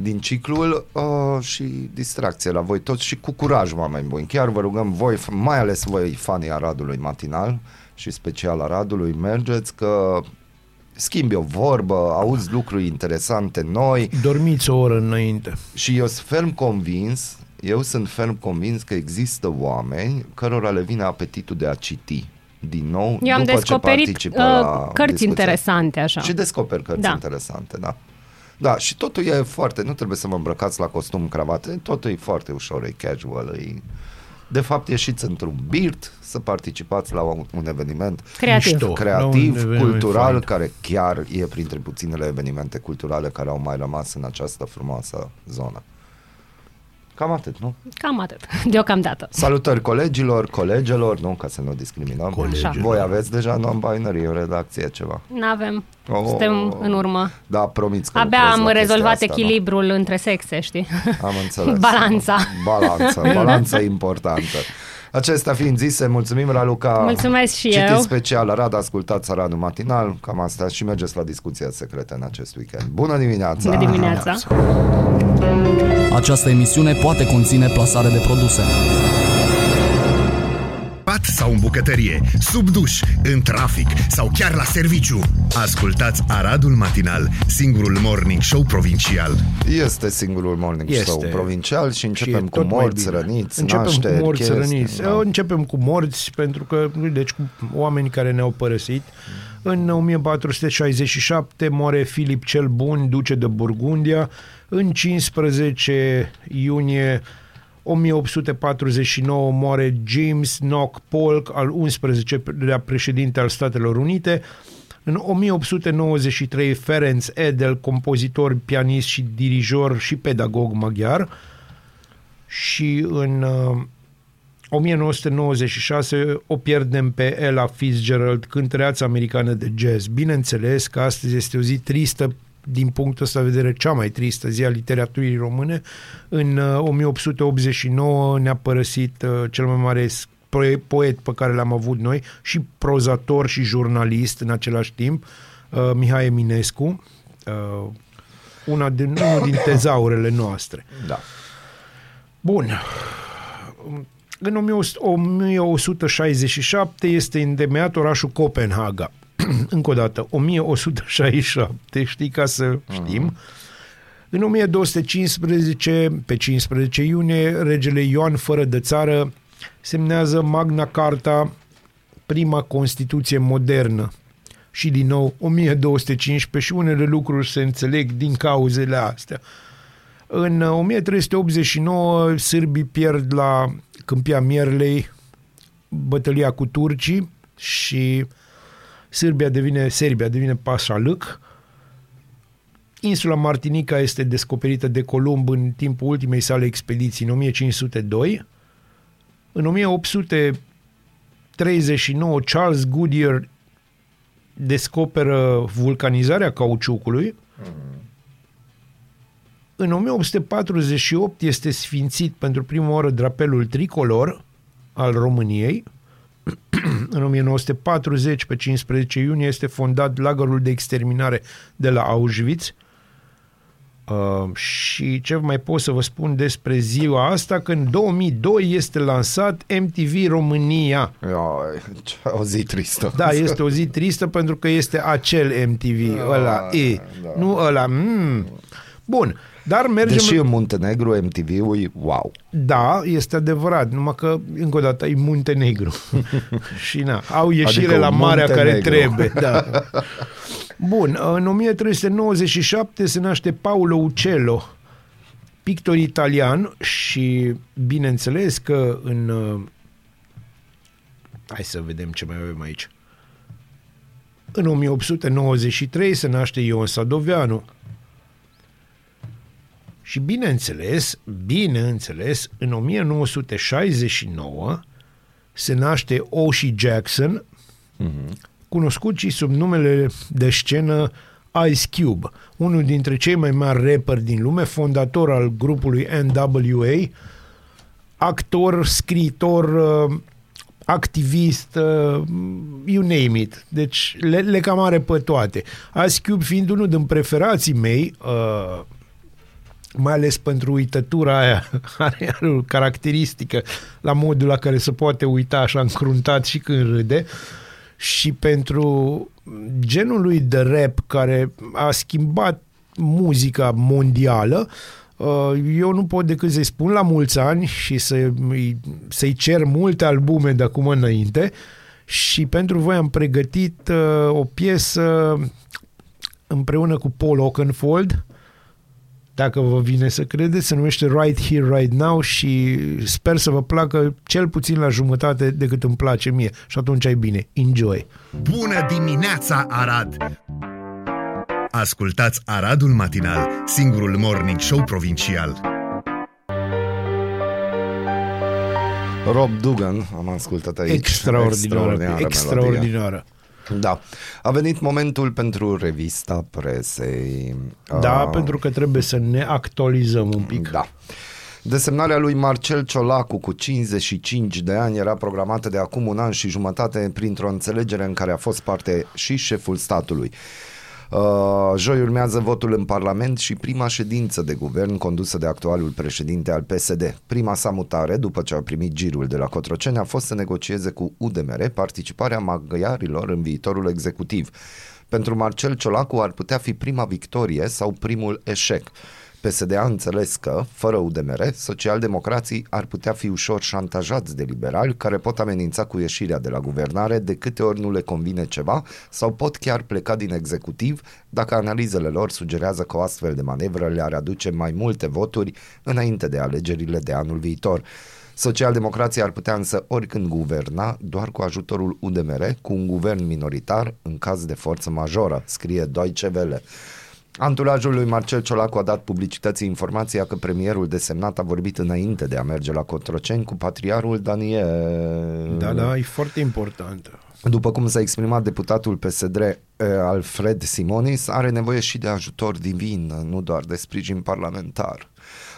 Din ciclul uh, și distracție la voi toți și cu curaj, oameni buni. Chiar vă rugăm voi, f- mai ales voi, fanii Aradului Matinal și special Aradului, mergeți că schimbi o vorbă, auzi lucruri interesante noi, Dormiți o oră înainte. și eu sunt ferm convins, eu sunt ferm convins că există oameni cărora le vine apetitul de a citi. Din nou, Eu am după ce descoperit participă uh, la cărți discuție. interesante, așa. Și descoper cărți Da. interesante, da. Da, și totul e foarte, nu trebuie să vă îmbrăcați la costum, cravată, totul e foarte ușor, e casual, e... De fapt, ieșiți într-un birt să participați la un, un eveniment Creativ. Mișto. La un creativ, eveniment cultural, fain. care chiar e printre puținele evenimente culturale care au mai rămas în această frumoasă zonă. Cam atât, nu? Cam atât, deocamdată. Salutări colegilor, colegelor, nu ca să nu discriminăm. Colegilor. Voi aveți deja non-binary în redacție ceva. N-avem, Oh. suntem în urmă. Da, promiți că Abia lucrez am la chestia rezolvat asta, nu? echilibrul între sexe, știi? Am înțeles. Balanța. Balanța, balanța importantă. Acestea fiind zise, mulțumim Raluca. Mulțumesc și Citiți eu. special Arad, ascultați Aradul Matinal, cam asta și mergeți la discuția secretă în acest weekend. Bună dimineața! De dimineața. Această emisiune poate conține plasare de produse. Pat sau în bucătărie, sub duș, în trafic sau chiar la serviciu. Ascultați Aradul Matinal, singurul morning show provincial. Este singurul morning Este. show provincial și Și începem e cu tot mai morți, bine. răniți, Începem nașteri, cu morți, chestii, răniți. da. Începem cu morți, pentru că, deci, cu oameni care ne-au părăsit. În 1467 moare Filip cel Bun, duce de Burgundia. În 15 iunie 1849 moare James Knock Polk, al 11-lea președinte al Statelor Unite. În 1893 Ferenc Edel, compozitor, pianist și dirijor și pedagog maghiar. Și în uh, 1996 o pierdem pe Ella Fitzgerald, cântăreața americană de jazz. Bineînțeles că astăzi este o zi tristă din punctul ăsta de vedere cea mai tristă zi a literaturii române. În uh, 1889 ne-a părăsit uh, cel mai mare s- poe- poet pe care l-am avut noi și prozator și jurnalist în același timp, uh, Mihai Eminescu, uh, una din, unul din tezaurele noastre. Da. Bun. În 1167 este întemeiat orașul Copenhaga. Încă o dată, 1167, știi, ca să știm. În 1215, pe 15 iunie, regele Ioan fără de țară semnează Magna Carta, prima Constituție modernă. Și din nou, 1215 și unele lucruri se înțeleg din cauzele astea. În 1389, sârbii pierd la Câmpia Mierlei bătălia cu turcii și Sârbia devine, Serbia devine pașalâc. Insula Martinica este descoperită de Columb în timpul ultimei sale expediții, în 1502. În 1839, Charles Goodyear descoperă vulcanizarea cauciucului. În 1848 este sfințit pentru prima oară drapelul tricolor al României. În 1940, pe 15 iunie, este fondat lagărul de exterminare de la Auschwitz. Uh, și ce mai pot să vă spun despre ziua asta, că în 2002 este lansat MTV România. Ioi, ce- o zi tristă. Da, este o zi tristă pentru că este acel MTV, ăla E, da. nu ăla mm. Bun, Dar mergem... Deși în Muntenegru MTV-ul e wow. Da, este adevărat, numai că, încă o dată, e Muntenegru. și na, au ieșire Adică la marea care Muntenegru. trebuie. Da. Bun, în 1397 se naște Paolo Uccello, pictor italian și bineînțeles că în... uh, Hai să vedem ce mai avem aici. În 1893 se naște Ion Sadoveanu. Și bineînțeles, bineînțeles, în 1969 se naște Oshie Jackson, cunoscut și sub numele de scenă Ice Cube, unul dintre cei mai mari rapperi din lume, fondator al grupului NWA, actor, scriitor, uh, activist, uh, you name it. Deci le, le cam are pe toate. Ice Cube fiind unul din preferații mei, uh, mai ales pentru uitătura aia, are, are o caracteristică la modul la care se poate uita așa încruntat și când râde. Și pentru genul lui de rap care a schimbat muzica mondială, uh, eu nu pot decât să-i spun la mulți ani și să, să-i cer multe albume de acum înainte. Și pentru voi am pregătit uh, o piesă împreună cu Paul Oakenfold, dacă vă vine să credeți, se numește Right Here, Right Now și sper să vă placă cel puțin la jumătate decât îmi place mie. Și atunci ai bine. Enjoy! Bună dimineața, Arad! Ascultați Aradul Matinal, singurul morning show provincial. Rob Dugan, am ascultat aici. Extraordinară, melodie. extraordinară. Da. A venit momentul pentru revista presei. Da, Ah, pentru că trebuie să ne actualizăm un pic. Da. Desemnarea lui Marcel Ciolacu cu 55 de ani era programată de acum un an și jumătate printr-o înțelegere în care a fost parte și șeful statului. Uh, joi urmează votul în Parlament și prima ședință de guvern condusă de actualul președinte al PSD. Prima sa mutare, după ce a primit girul de la Cotroceni, a fost să negocieze cu UDMR participarea maghiarilor în viitorul executiv. Pentru Marcel Ciolacu ar putea fi prima victorie sau primul eșec. PSD a înțeles că, fără UDMR, socialdemocrații ar putea fi ușor șantajați de liberali care pot amenința cu ieșirea de la guvernare de câte ori nu le convine ceva sau pot chiar pleca din executiv dacă analizele lor sugerează că o astfel de manevră le-ar aduce mai multe voturi înainte de alegerile de anul viitor. Socialdemocrații ar putea însă oricând guverna doar cu ajutorul UDMR, cu un guvern minoritar în caz de forță majoră, scrie Deutsche Welle. Anturajul lui Marcel Ciolacu a dat publicității informația că premierul desemnat a vorbit înainte de a merge la Cotroceni cu patriarul Daniel. Da, da, e foarte important. După cum s-a exprimat deputatul PSD eh, Alfred Simonis, are nevoie și de ajutor divin, nu doar de sprijin parlamentar.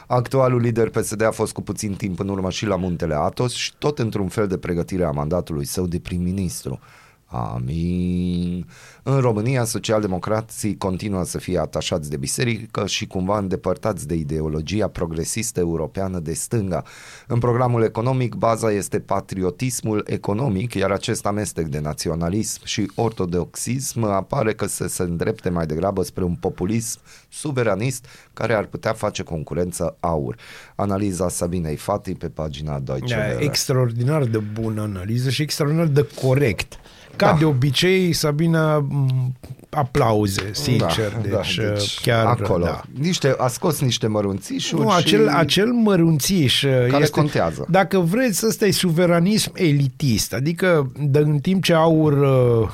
Actualul lider PSD a fost cu puțin timp în urmă și la Muntele Atos și tot într-un fel de pregătire a mandatului său de prim-ministru. Amin. În România, socialdemocrații continuă să fie atașați de biserică și cumva îndepărtați de ideologia progresistă europeană de stânga. În programul economic, baza este patriotismul economic, iar acest amestec de naționalism și ortodoxism apare că să se îndrepte mai degrabă spre un populism suveranist care ar putea face concurență aur. Analiza Sabinei Fati pe pagina Deutsche Da, Welle. extraordinar de bună analiză și extraordinar de corect. Ca Da. de obicei, Sabina m, aplauze, sincer. deci, uh, chiar acolo. Da. Niște, a scos niște mărunțișuri Nu, și... acel, acel mărunțiș uh, Care este, contează. Dacă vreți, ăsta e suveranism elitist. Adică, de, în timp ce aur uh,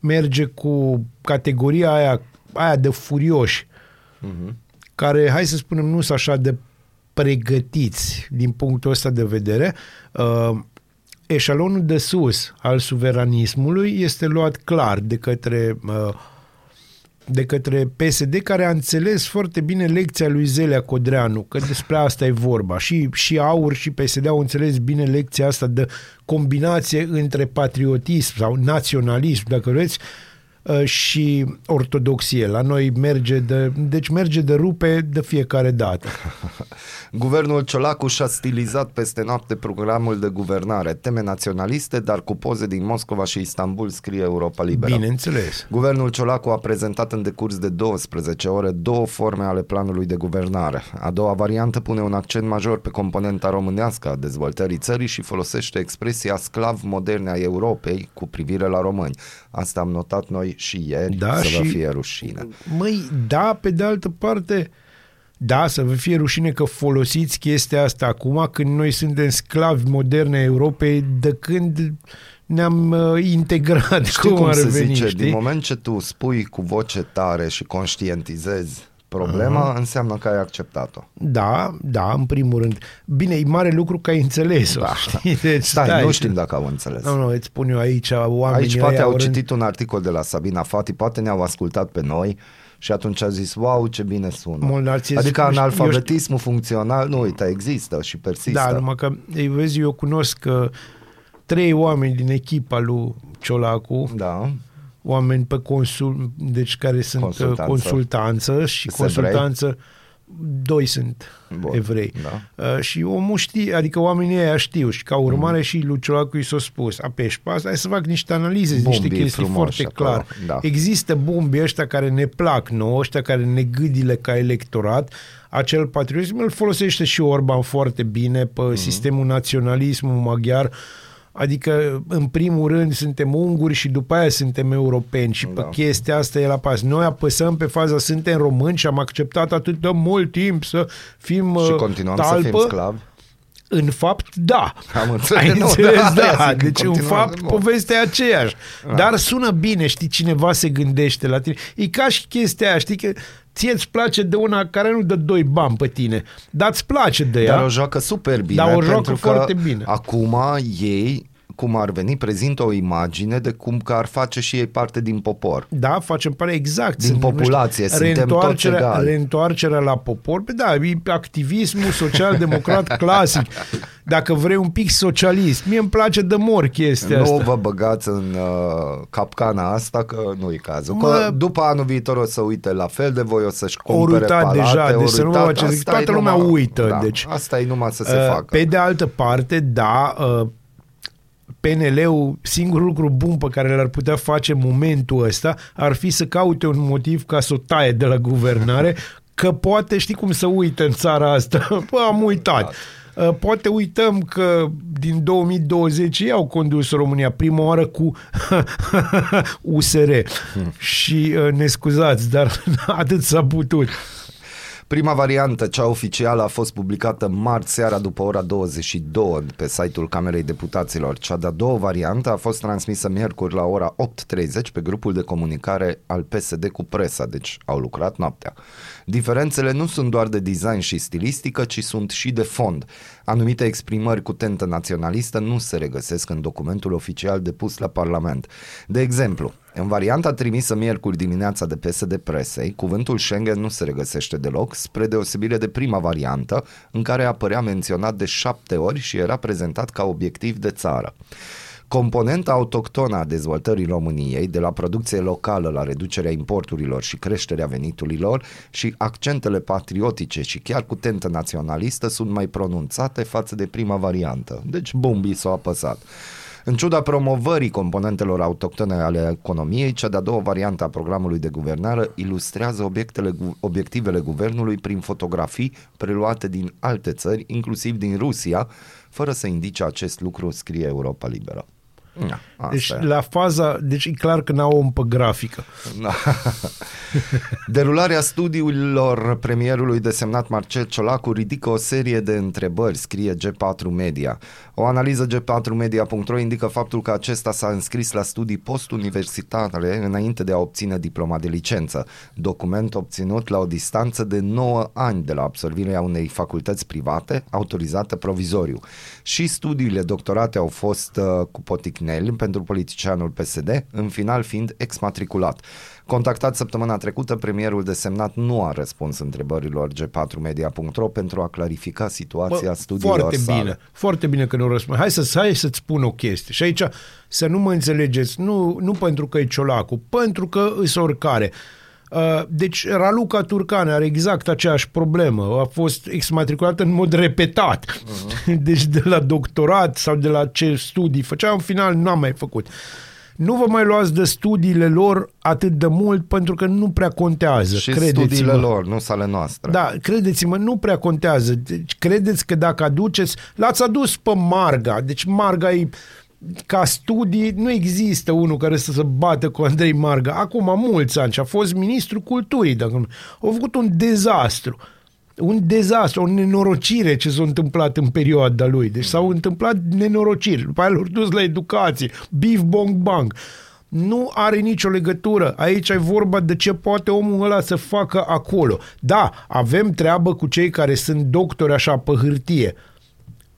merge cu categoria aia, aia de furioși, Mhm. care, hai să spunem, nu sunt așa de pregătiți din punctul ăsta de vedere, uh, eșalonul de sus al suveranismului este luat clar de către uh, de către PSD care a înțeles foarte bine lecția lui Zelea Codreanu, că despre asta e vorba. Și, și AUR și PSD au înțeles bine lecția asta de combinație între patriotism sau naționalism, dacă vreți, uh, și ortodoxie. La noi merge de, deci merge de rupe de fiecare dată. Guvernul Ciolacu și-a stilizat peste noapte programul de guvernare. Teme naționaliste, dar cu poze din Moscova și Istanbul, scrie Europa Liberă. Bineînțeles. Guvernul Ciolacu a prezentat în decurs de 12 ore două forme ale planului de guvernare. A doua variantă pune un accent major pe componenta românească a dezvoltării țării și folosește expresia sclav moderne a Europei cu privire la români. Asta am notat noi și ieri, Da, să vă și- fie rușine. Măi, da, pe de altă parte, da, să vă fie rușine că folosiți chestia asta acum când noi suntem sclavi moderne a Europei de când ne-am uh, integrat, Știi cum, ar se veni, zice, știi? din moment ce tu spui cu voce tare și conștientizezi problema, uh-huh. înseamnă că ai acceptat-o. Da, da, în primul rând. Bine, e mare lucru că ai înțeles-o, da. știi? Deci, Stai, nu știm dacă au înțeles. Nu, nu, îți spun eu aici, oamenii Aici poate ăia au rând- citit un articol de la Sabina Fati, poate ne-au ascultat pe noi și atunci a zis, wow, ce bine sună. Mult narcisism. Adică Eu știu- analfabetismul funcțional, nu uite, există și persistă. Da, numai că, ei, vezi, eu cunosc că trei oameni din echipa lui Ciolacu, da. Oameni pe consul, deci care sunt Consultanță. consultanță, consultanță și Sunt consultanță, doi sunt Bun, Bun, evrei. da. Uh, și omul știe, adică oamenii ăia știu și ca urmare Mm. și lui Ciolacu i s-a spus, apeși pe asta, hai să fac niște analize, Bombii niște chestii frumoși foarte acolo, clar. da. Există bombii ăștia care ne plac nouă, ăștia care ne gâdile ca electorat, acel patriotism îl folosește și Orban foarte bine pe Mhm. mm-hmm. sistemul naționalismul maghiar, Adică, în primul rând, suntem unguri și după aia suntem europeni și Da. pe chestia asta e la pas. Noi apăsăm pe faza, suntem români și am acceptat atât de mult timp să fim Și uh, continuăm talpă. să fim sclavi. În fapt, da. Am înțeles, Ai nu, înțeles, da, da. aia zic, Deci, în continuăm, fapt, bun. povestea e aceeași. Dar sună bine, știi, cineva se gândește la tine. E ca și chestia aia, știi, că ție îți place de una care nu dă doi bani pe tine, dar îți place de ea. Dar o joacă super bine. Dar o joacă pentru că foarte bine. Acum ei, cum ar veni, prezintă o imagine de cum că ar face și ei parte din popor. Da, facem pare exact. Din Se populație, numește suntem toți reîntoarcerea, egali. reîntoarcerea la popor. Pe da, e activismul social-democrat clasic. Dacă vrei un pic socialist. Mie îmi place de mor chestia nu asta. vă băgați în uh, capcana asta că nu e cazul. Că Mă- după anul viitor o să uite la fel de voi, o să-și Ori cumpere uitat palate, deja, ori deci să nu vă uitat. faceți- Asta toată e lumea numai- uită, Da, deci. Asta e numai să se Uh, facă. Pe de altă parte, da, uh, PNL-ul, singurul lucru bun pe care l-ar putea face în momentul ăsta ar fi să caute un motiv ca să o taie de la guvernare, că poate știi cum să uită în țara asta. Bă, am uitat. Uh, Poate uităm că din 2020 ei au condus România prima oară cu USR și uh, ne scuzați, dar atât s-a putut. Prima variantă, cea oficială, a fost publicată marți seara după ora 22 pe site-ul Camerei Deputaților. Cea de-a doua variantă a fost transmisă miercuri la ora 8.30 pe grupul de comunicare al PSD cu presa, deci au lucrat noaptea. Diferențele nu sunt doar de design și stilistică, ci sunt și de fond. Anumite exprimări cu tentă naționalistă nu se regăsesc în documentul oficial depus la Parlament. De exemplu, în varianta trimisă miercuri dimineața de PSD presei, cuvântul Schengen nu se regăsește deloc, spre deosebire de prima variantă, în care apărea menționat de șapte ori și era prezentat ca obiectiv de țară. Componenta autohtonă a dezvoltării României, de la producție locală la reducerea importurilor și creșterea veniturilor și accentele patriotice și chiar cu tentă naționalistă sunt mai pronunțate față de prima variantă. Deci bombii s-au apăsat. În ciuda promovării componentelor autohtone ale economiei, cea de-a doua variantă a programului de guvernare ilustrează obiectele, gu- obiectivele guvernului prin fotografii preluate din alte țări, inclusiv din Rusia, fără să indice acest lucru, scrie Europa Liberă. Na, asta Deci e. la faza, deci e clar că n-au om pe grafică. Da. Derularea studiilor premierului desemnat Marcel Ciolacu ridică o serie de întrebări, scrie G4 Media. O analiză G4media.ro indică faptul că acesta s-a înscris la studii postuniversitare înainte de a obține diploma de licență, document obținut la o distanță de 9 ani de la absolvirea unei facultăți private autorizată provizoriu. Și studiile doctorate au fost uh, cu poticnire Cârneli pentru politicianul PSD, în final fiind exmatriculat. Contactat săptămâna trecută, premierul desemnat nu a răspuns întrebărilor g4media.ro pentru a clarifica situația studiilor foarte sale. bine, foarte bine că nu răspund. Hai, să, hai să-ți spun o chestie. Și aici să nu mă înțelegeți, nu, nu pentru că e ciolacul, pentru că îs oricare. Uh, Deci Raluca Turcan are exact aceeași problemă. A fost exmatriculată în mod repetat. Uh-huh. Deci de la doctorat sau de la ce studii făcea, în final n-am mai făcut. Nu vă mai luați de studiile lor atât de mult pentru că nu prea contează. Și credeți-mă. studiile lor, nu sale noastre. Da, credeți-mă, nu prea contează. Deci, credeți că dacă aduceți, l-ați adus pe Marga, deci Marga e ca studii, nu există unul care să se bată cu Andrei Marga. Acum mulți ani și a fost ministrul culturii. Dacă nu. Au făcut un dezastru. Un dezastru, o nenorocire ce s-a întâmplat în perioada lui. Deci s-au întâmplat nenorociri. După aia l-au dus la educație. Bif, bong, bang. Nu are nicio legătură. Aici e vorba de ce poate omul ăla să facă acolo. Da, avem treabă cu cei care sunt doctori așa pe hârtie.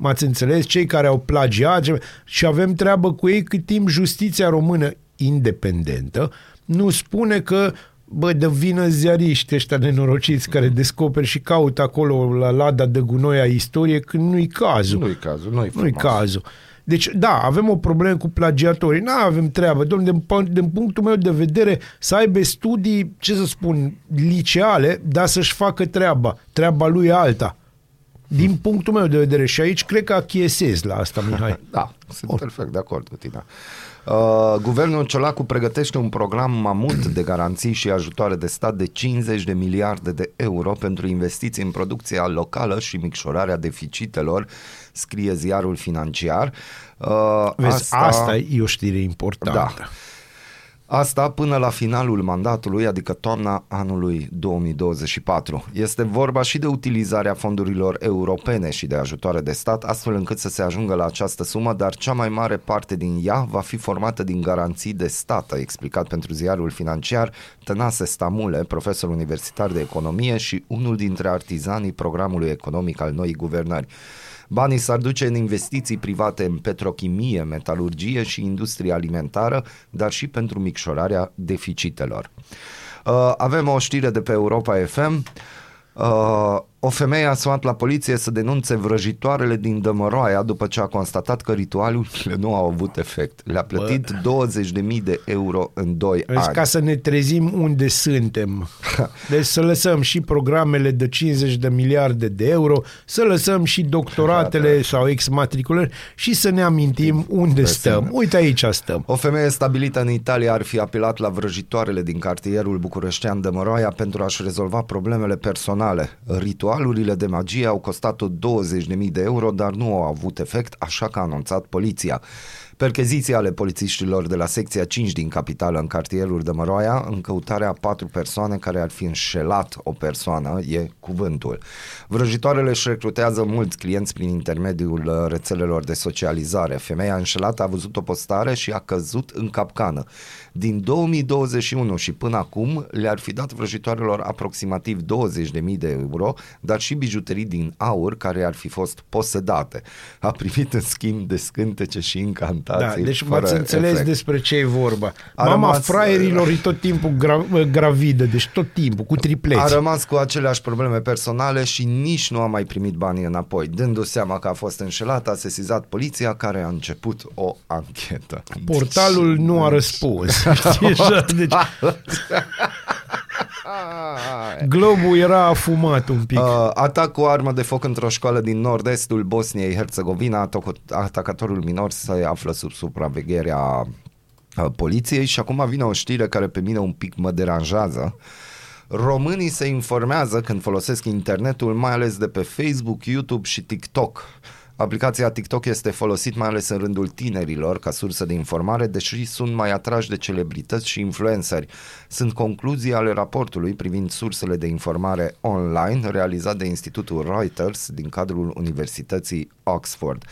M-ați înțeles? Cei care au plagiat ce- și avem treabă cu ei cât timp justiția română independentă nu spune că bă, de vină ziariști ăștia nenorociți care descoperi și caută acolo la lada de gunoi a istorie când nu-i cazul. Nu-i cazul, nu-i Nu-i frumos. cazul. Deci, da, avem o problemă cu plagiatorii. Nu avem treabă. Domnule, din, pu- din punctul meu de vedere, să aibă studii, ce să spun, liceale, dar să-și facă treaba. Treaba lui e alta. Din punctul meu de vedere. Și aici cred că achiesez la asta, Mihai. Da, sunt perfect de acord cu tine. Uh, guvernul Ciolacu pregătește un program mamut de garanții și ajutoare de stat de 50 de miliarde de euro pentru investiții în producția locală și micșorarea deficitelor, scrie ziarul financiar. Uh, Vezi, asta, asta e o știre importantă. Da. Asta până la finalul mandatului, adică toamna anului 2024. Este vorba și de utilizarea fondurilor europene și de ajutoare de stat, astfel încât să se ajungă la această sumă, dar cea mai mare parte din ea va fi formată din garanții de stat, a explicat pentru ziarul financiar Tănase Stamule, profesor universitar de economie și unul dintre artizanii programului economic al noii guvernări. Banii s-ar duce în investiții private în petrochimie, metalurgie și industrie alimentară, dar și pentru micșorarea deficitelor. Uh, avem o știre de pe Europa FM. Uh, o femeie a sunat la poliție să denunțe vrăjitoarele din Dămăroaia după ce a constatat că ritualurile nu au avut efect. Le-a plătit 20.000 de euro în 2 Deci ani. ca să ne trezim unde suntem. Deci să lăsăm și programele de 50 de miliarde de euro, să lăsăm și doctoratele sau exmatriculări și să ne amintim unde stăm. Uite aici stăm. O femeie stabilită în Italia ar fi apelat la vrăjitoarele din cartierul bucureștean de Măroaia pentru a-și rezolva problemele personale. Ritualurile de magie au costat-o 20.000 de euro, dar nu au avut efect, așa că a anunțat poliția. Percheziții ale polițiștilor de la secția 5 din capitală în cartierul de Măroaia în căutarea a patru persoane care ar fi înșelat o persoană, e cuvântul. Vrăjitoarele își recrutează mulți clienți prin intermediul uh, rețelelor de socializare. Femeia înșelată a văzut o postare și a căzut în capcană. Din 2021 și până acum le-ar fi dat vrăjitoarelor aproximativ 20.000 de euro, dar și bijuterii din aur care ar fi fost posedate. A primit în schimb de scântece și Da, incantații deci fără v-ați înțeles efect. despre ce e vorba. A Mama rămas- fraierilor e tot timpul gra- gravidă, deci tot timpul, cu tripleți. A rămas cu aceleași probleme personale și nici nu a mai primit banii înapoi. Dându-se seama că a fost înșelat, a sesizat poliția care a început o anchetă. Portalul nu a răspuns. Știi așa? Deci, globul era afumat un pic. Uh, atac cu armă de foc într-o școală din nord-estul Bosniei Herțegovina. Atoc- Atacatorul minor se află sub supravegherea uh, poliției și acum vine o știre care pe mine un pic mă deranjează. Românii se informează când folosesc internetul, mai ales de pe Facebook, YouTube și TikTok. Aplicația TikTok este folosit mai ales în rândul tinerilor ca sursă de informare, deși sunt mai atrași de celebrități și influenceri. Sunt concluzii ale raportului privind sursele de informare online realizat de Institutul Reuters din cadrul Universității Oxford.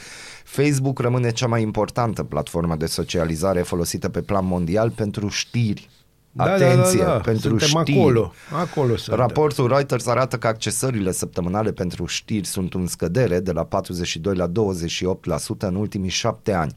Facebook rămâne cea mai importantă platformă de socializare folosită pe plan mondial pentru știri. Atenție, pentru Suntem știri. acolo. Acolo suntem. Raportul Reuters arată că accesările săptămânale pentru știri sunt în scădere de la 42 la 28% în ultimii șapte ani.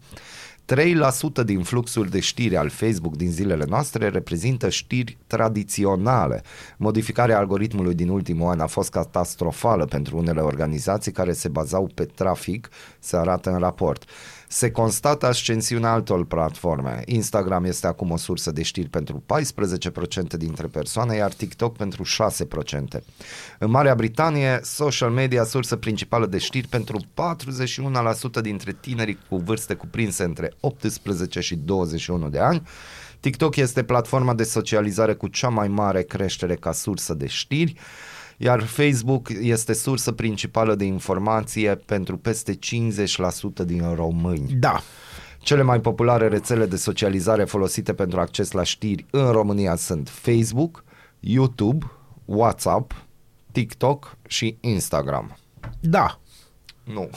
3% din fluxul de știri al Facebook din zilele noastre reprezintă știri tradiționale. Modificarea algoritmului din ultimul an a fost catastrofală pentru unele organizații care se bazau pe trafic, se arată în raport. Se constată ascensiunea altor platforme. Instagram este acum o sursă de știri pentru 14% dintre persoane, iar TikTok pentru 6%. În Marea Britanie, social media sursă principală de știri pentru 41% dintre tinerii cu vârste cuprinse între 18 și 21 de ani. TikTok este platforma de socializare cu cea mai mare creștere ca sursă de știri iar Facebook este sursă principală de informație pentru peste 50% din români. Da. Cele mai populare rețele de socializare folosite pentru acces la știri în România sunt Facebook, YouTube, WhatsApp, TikTok și Instagram. Da. Nu.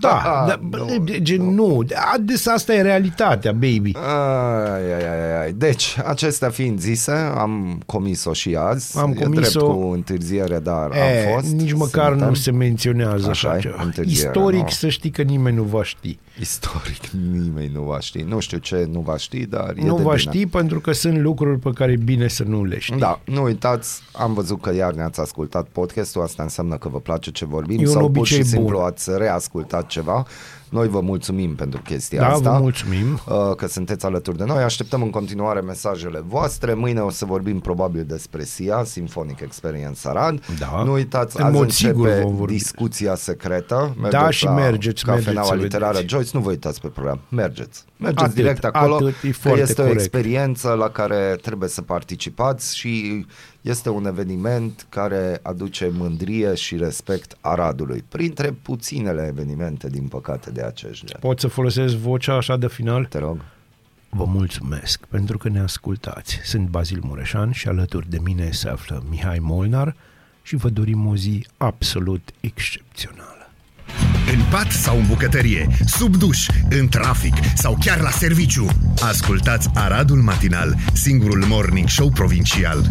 Da, da nu. nu, gen, nu. Ades, asta e realitatea, baby. Ai, ai, ai, ai. Deci, acestea fiind zise, am comis-o și azi. Am e drept comis-o- cu întârziere, dar E, am fost. nici măcar Suntem. nu se menționează Așa așa, e, ceva. întârziere, Istoric nu? să știi că nimeni nu va ști. Istoric, nimeni nu va ști. Nu știu ce nu va ști, dar e nu de va bine. ști pentru că sunt lucruri pe care e bine să nu le știi. Da, nu uitați, am văzut că iar ne-ați ascultat podcastul, asta înseamnă că vă place ce vorbim E un sau pur obicei și simplu bun. ați reascultat ceva. Noi vă mulțumim pentru chestia Da, asta. vă mulțumim. uh, că sunteți alături de noi. Așteptăm în continuare mesajele voastre. Mâine o să vorbim probabil despre SIA, Symphonic Experience Arad. Da. Nu uitați, În azi mod sigur începe vom vorbi. discuția secretă. Da, și mergeți, mergeți Cafeneaua să literară vedeți. Joyce, nu vă uitați pe program. Mergeți. Mergeți Atât, direct acolo. atât, e că foarte este o corect. experiență la care trebuie să participați și este un eveniment care aduce mândrie și respect Aradului. Printre puținele evenimente, din păcate, de acest gen. Pot să folosesc vocea așa de final? Te rog. Vă mulțumesc pentru că ne ascultați. Sunt Bazil Mureșan și alături de mine se află Mihai Molnar și vă dorim o zi absolut excepțională. În pat sau în bucătărie, sub duș, în trafic sau chiar la serviciu. Ascultați Aradul Matinal, singurul morning show provincial.